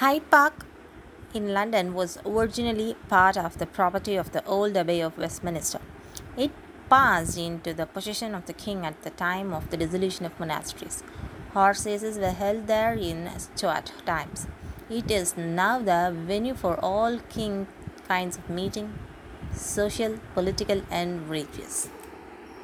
Hyde Park in London was originally part of the property of the old Abbey of Westminster. It passed into the possession of the king at the time of the dissolution of monasteries. Horse races were held there in Stuart times. It is now the venue for all king kinds of meeting, social, political, and religious.